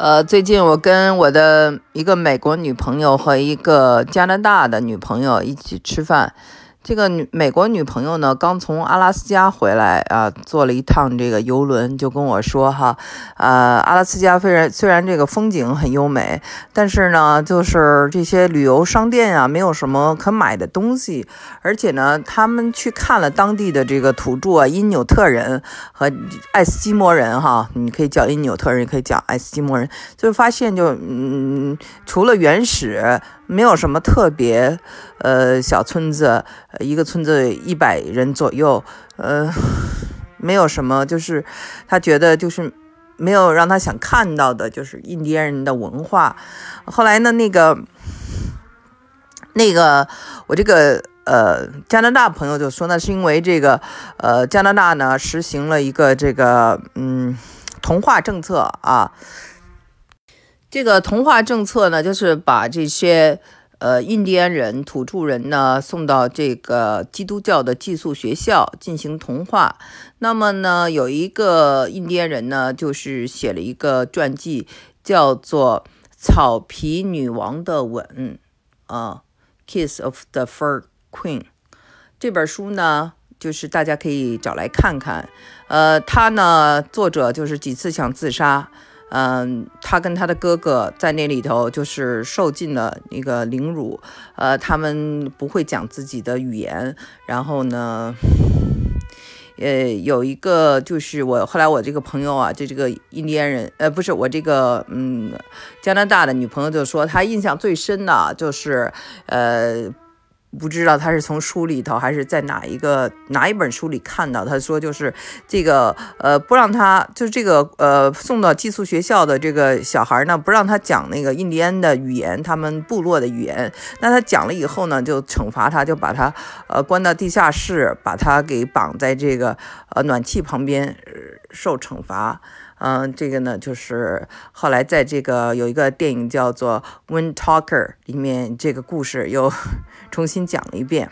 呃，最近我跟我的一个美国女朋友和一个加拿大的女朋友一起吃饭。这个女美国女朋友呢，刚从阿拉斯加回来啊，坐了一趟这个游轮，就跟我说哈，呃，阿拉斯加虽然虽然这个风景很优美，但是呢，就是这些旅游商店啊，没有什么可买的东西，而且呢，他们去看了当地的这个土著啊，因纽特人和爱斯基摩人哈，你可以叫因纽特人，也可以叫爱斯基摩人，就发现就嗯，除了原始。没有什么特别，呃，小村子，一个村子一百人左右，呃，没有什么，就是他觉得就是没有让他想看到的，就是印第安人的文化。后来呢，那个那个我这个呃加拿大朋友就说，那是因为这个呃加拿大呢实行了一个这个嗯同化政策啊。这个同化政策呢，就是把这些呃印第安人、土著人呢送到这个基督教的寄宿学校进行同化。那么呢，有一个印第安人呢，就是写了一个传记，叫做《草皮女王的吻》啊，《Kiss of the Fur Queen》这本书呢，就是大家可以找来看看。呃，他呢，作者就是几次想自杀。嗯，他跟他的哥哥在那里头就是受尽了那个凌辱，呃，他们不会讲自己的语言，然后呢，呃，有一个就是我后来我这个朋友啊，就这个印第安人，呃，不是我这个嗯加拿大的女朋友就说，他印象最深的就是呃。不知道他是从书里头还是在哪一个哪一本书里看到，他说就是这个呃不让他就是这个呃送到寄宿学校的这个小孩呢，不让他讲那个印第安的语言，他们部落的语言。那他讲了以后呢，就惩罚他，就把他呃关到地下室，把他给绑在这个呃暖气旁边受惩罚。嗯，这个呢，就是后来在这个有一个电影叫做《Wind Talker》里面，这个故事又 重新讲了一遍。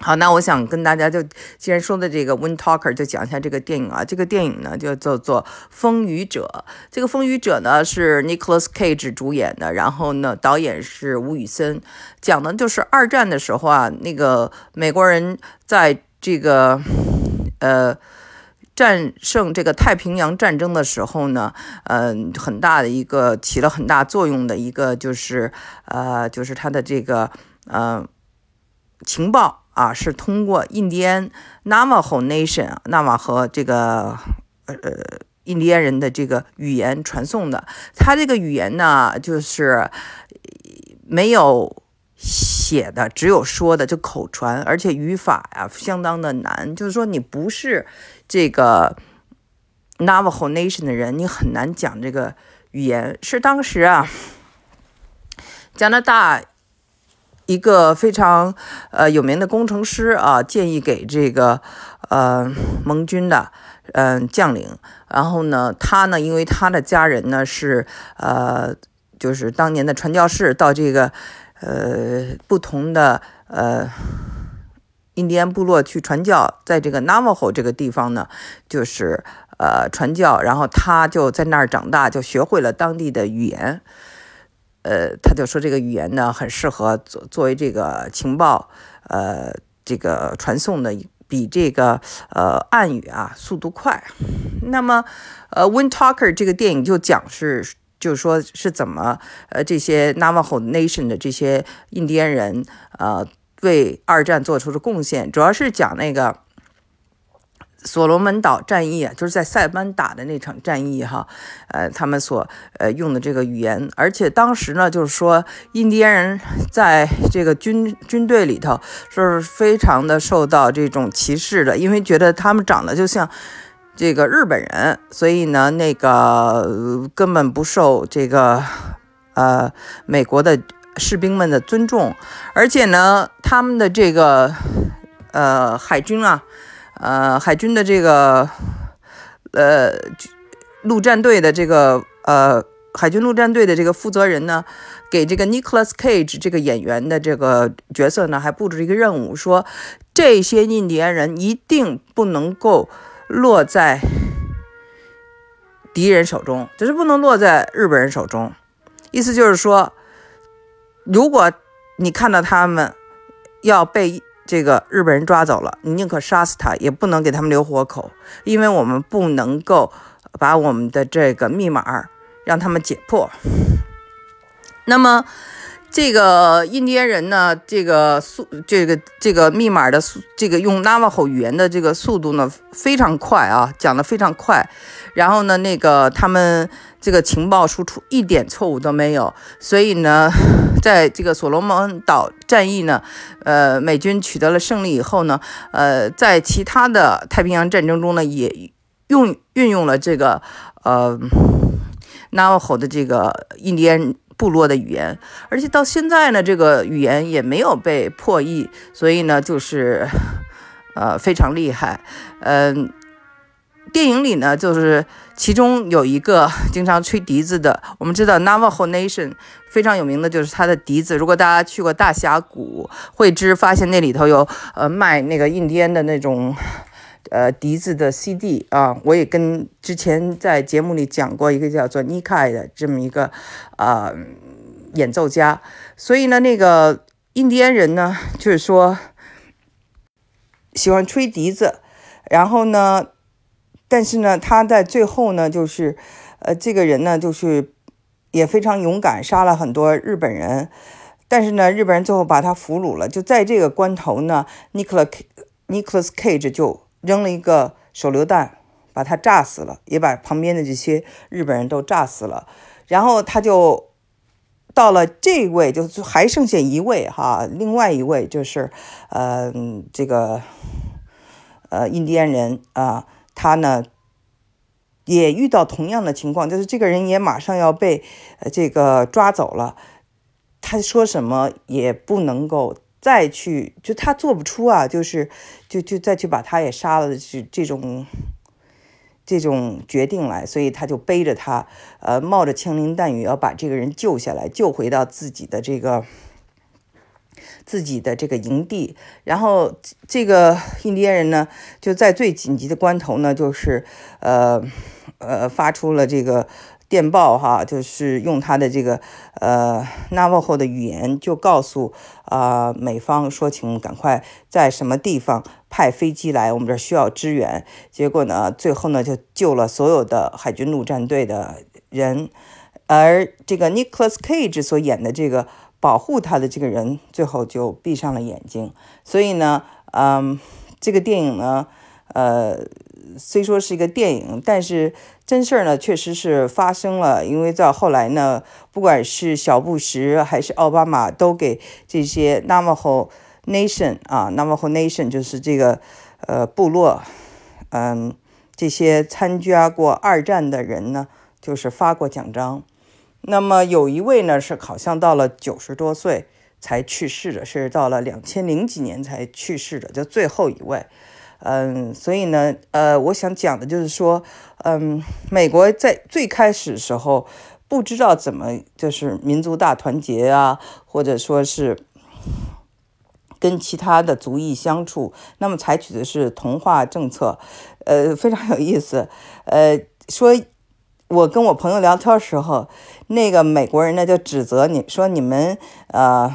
好，那我想跟大家就既然说的这个《Wind Talker》，就讲一下这个电影啊。这个电影呢，就叫做《风雨者》。这个《风雨者》呢是 Nicholas Cage 主演的，然后呢，导演是吴宇森，讲的就是二战的时候啊，那个美国人在这个呃。战胜这个太平洋战争的时候呢，嗯，很大的一个起了很大作用的一个就是，呃，就是他的这个呃情报啊，是通过印第安 Navajo Nation 纳瓦和这个呃印第安人的这个语言传送的。他这个语言呢，就是没有。写的只有说的，就口传，而且语法呀相当的难。就是说，你不是这个 Navajo Nation 的人，你很难讲这个语言。是当时啊，加拿大一个非常呃有名的工程师啊，建议给这个呃盟军的嗯将领。然后呢，他呢，因为他的家人呢是呃，就是当年的传教士，到这个。呃，不同的呃，印第安部落去传教，在这个 Navajo 这个地方呢，就是呃传教，然后他就在那儿长大，就学会了当地的语言。呃，他就说这个语言呢，很适合作作为这个情报，呃，这个传送的比这个呃暗语啊速度快。那么，呃，Wind Talker 这个电影就讲是。就是说，是怎么呃，这些 Navajo Nation 的这些印第安人呃，为二战做出的贡献，主要是讲那个所罗门岛战役啊，就是在塞班打的那场战役哈，呃，他们所呃用的这个语言，而且当时呢，就是说印第安人在这个军军队里头是非常的受到这种歧视的，因为觉得他们长得就像。这个日本人，所以呢，那个根本不受这个呃美国的士兵们的尊重，而且呢，他们的这个呃海军啊，呃海军的这个呃陆战队的这个呃海军陆战队的这个负责人呢，给这个 Nicholas Cage 这个演员的这个角色呢，还布置一个任务，说这些印第安人一定不能够。落在敌人手中，只是不能落在日本人手中。意思就是说，如果你看到他们要被这个日本人抓走了，你宁可杀死他，也不能给他们留活口，因为我们不能够把我们的这个密码让他们解破。那么。这个印第安人呢，这个速，这个这个密码的速，这个用 Navajo 语言的这个速度呢非常快啊，讲的非常快。然后呢，那个他们这个情报输出一点错误都没有。所以呢，在这个所罗门岛战役呢，呃，美军取得了胜利以后呢，呃，在其他的太平洋战争中呢，也用运用了这个呃 Navajo 的这个印第安。部落的语言，而且到现在呢，这个语言也没有被破译，所以呢，就是，呃，非常厉害。嗯，电影里呢，就是其中有一个经常吹笛子的，我们知道 Navajo Nation 非常有名的就是他的笛子。如果大家去过大峡谷，会知发现那里头有呃卖那个印第安的那种。呃，笛子的 CD 啊，我也跟之前在节目里讲过一个叫做 Nikai 的这么一个呃演奏家，所以呢，那个印第安人呢，就是说喜欢吹笛子，然后呢，但是呢，他在最后呢，就是呃，这个人呢，就是也非常勇敢，杀了很多日本人，但是呢，日本人最后把他俘虏了，就在这个关头呢，Nicolas Nicolas Cage 就。扔了一个手榴弹，把他炸死了，也把旁边的这些日本人都炸死了。然后他就到了这位，就还剩下一位哈，另外一位就是，呃，这个呃印第安人啊，他呢也遇到同样的情况，就是这个人也马上要被这个抓走了，他说什么也不能够。再去，就他做不出啊，就是，就就再去把他也杀了，这这种，这种决定来，所以他就背着他，呃，冒着枪林弹雨要把这个人救下来，救回到自己的这个，自己的这个营地。然后这个印第安人呢，就在最紧急的关头呢，就是，呃，呃，发出了这个。电报哈，就是用他的这个呃 Navajo 的语言，就告诉啊美方说，请赶快在什么地方派飞机来，我们这需要支援。结果呢，最后呢就救了所有的海军陆战队的人，而这个 Nicholas Cage 所演的这个保护他的这个人，最后就闭上了眼睛。所以呢，嗯，这个电影呢，呃。虽说是一个电影，但是真事儿呢，确实是发生了。因为在后来呢，不管是小布什还是奥巴马，都给这些 Navajo Nation 啊，Navajo Nation 就是这个呃部落，嗯，这些参加过二战的人呢，就是发过奖章。那么有一位呢，是好像到了九十多岁才去世的，是到了两千零几年才去世的，就最后一位。嗯，所以呢，呃，我想讲的就是说，嗯，美国在最开始时候不知道怎么就是民族大团结啊，或者说是跟其他的族裔相处，那么采取的是同化政策，呃，非常有意思。呃，说我跟我朋友聊天时候，那个美国人呢就指责你说你们呃。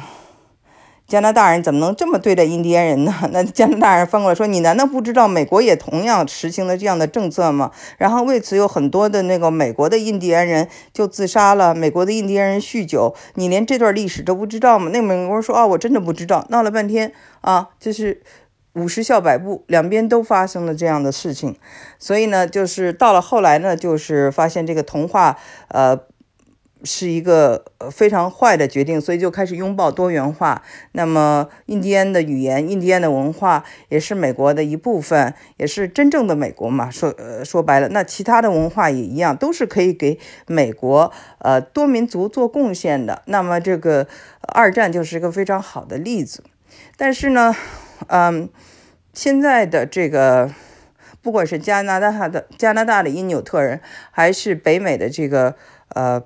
加拿大人怎么能这么对待印第安人呢？那加拿大人翻过来说：“你难道不知道美国也同样实行了这样的政策吗？”然后为此有很多的那个美国的印第安人就自杀了。美国的印第安人酗酒，你连这段历史都不知道吗？那美国人说：“啊，我真的不知道。”闹了半天啊，就是五十笑百步，两边都发生了这样的事情。所以呢，就是到了后来呢，就是发现这个童话，呃。是一个呃非常坏的决定，所以就开始拥抱多元化。那么，印第安的语言、印第安的文化也是美国的一部分，也是真正的美国嘛？说呃说白了，那其他的文化也一样，都是可以给美国呃多民族做贡献的。那么，这个二战就是一个非常好的例子。但是呢，嗯，现在的这个，不管是加拿大的加拿大的因纽特人，还是北美的这个呃。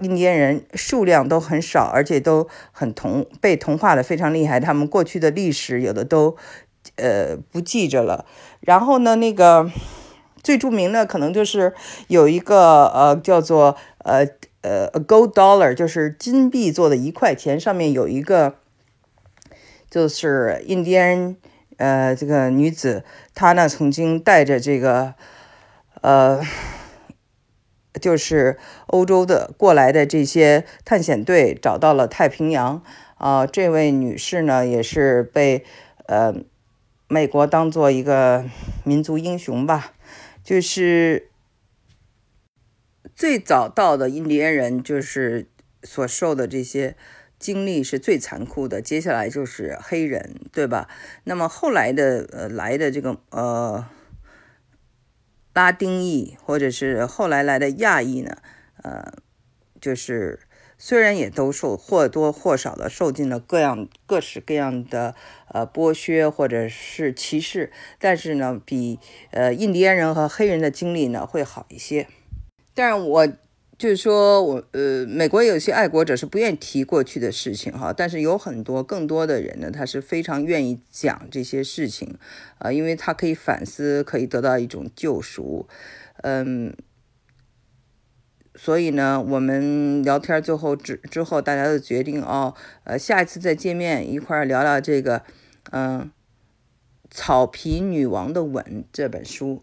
印第安人数量都很少，而且都很同被同化的非常厉害。他们过去的历史有的都，呃，不记着了。然后呢，那个最著名的可能就是有一个呃叫做呃呃 gold dollar，就是金币做的一块钱，上面有一个就是印第安呃这个女子，她呢曾经带着这个呃就是欧洲的过来的这些探险队找到了太平洋啊，这位女士呢也是被呃美国当做一个民族英雄吧。就是最早到的印第安人，就是所受的这些经历是最残酷的。接下来就是黑人，对吧？那么后来的呃来的这个呃拉丁裔，或者是后来来的亚裔呢，呃，就是虽然也都受或多或少的受尽了各样各式各样的。呃，剥削或者是歧视，但是呢，比呃印第安人和黑人的经历呢会好一些。但是我就是说我呃，美国有些爱国者是不愿意提过去的事情哈，但是有很多更多的人呢，他是非常愿意讲这些事情啊，因为他可以反思，可以得到一种救赎，嗯。所以呢，我们聊天最后之之后，大家就决定哦，呃，下一次再见面一块儿聊聊这个，嗯，《草皮女王的吻》这本书。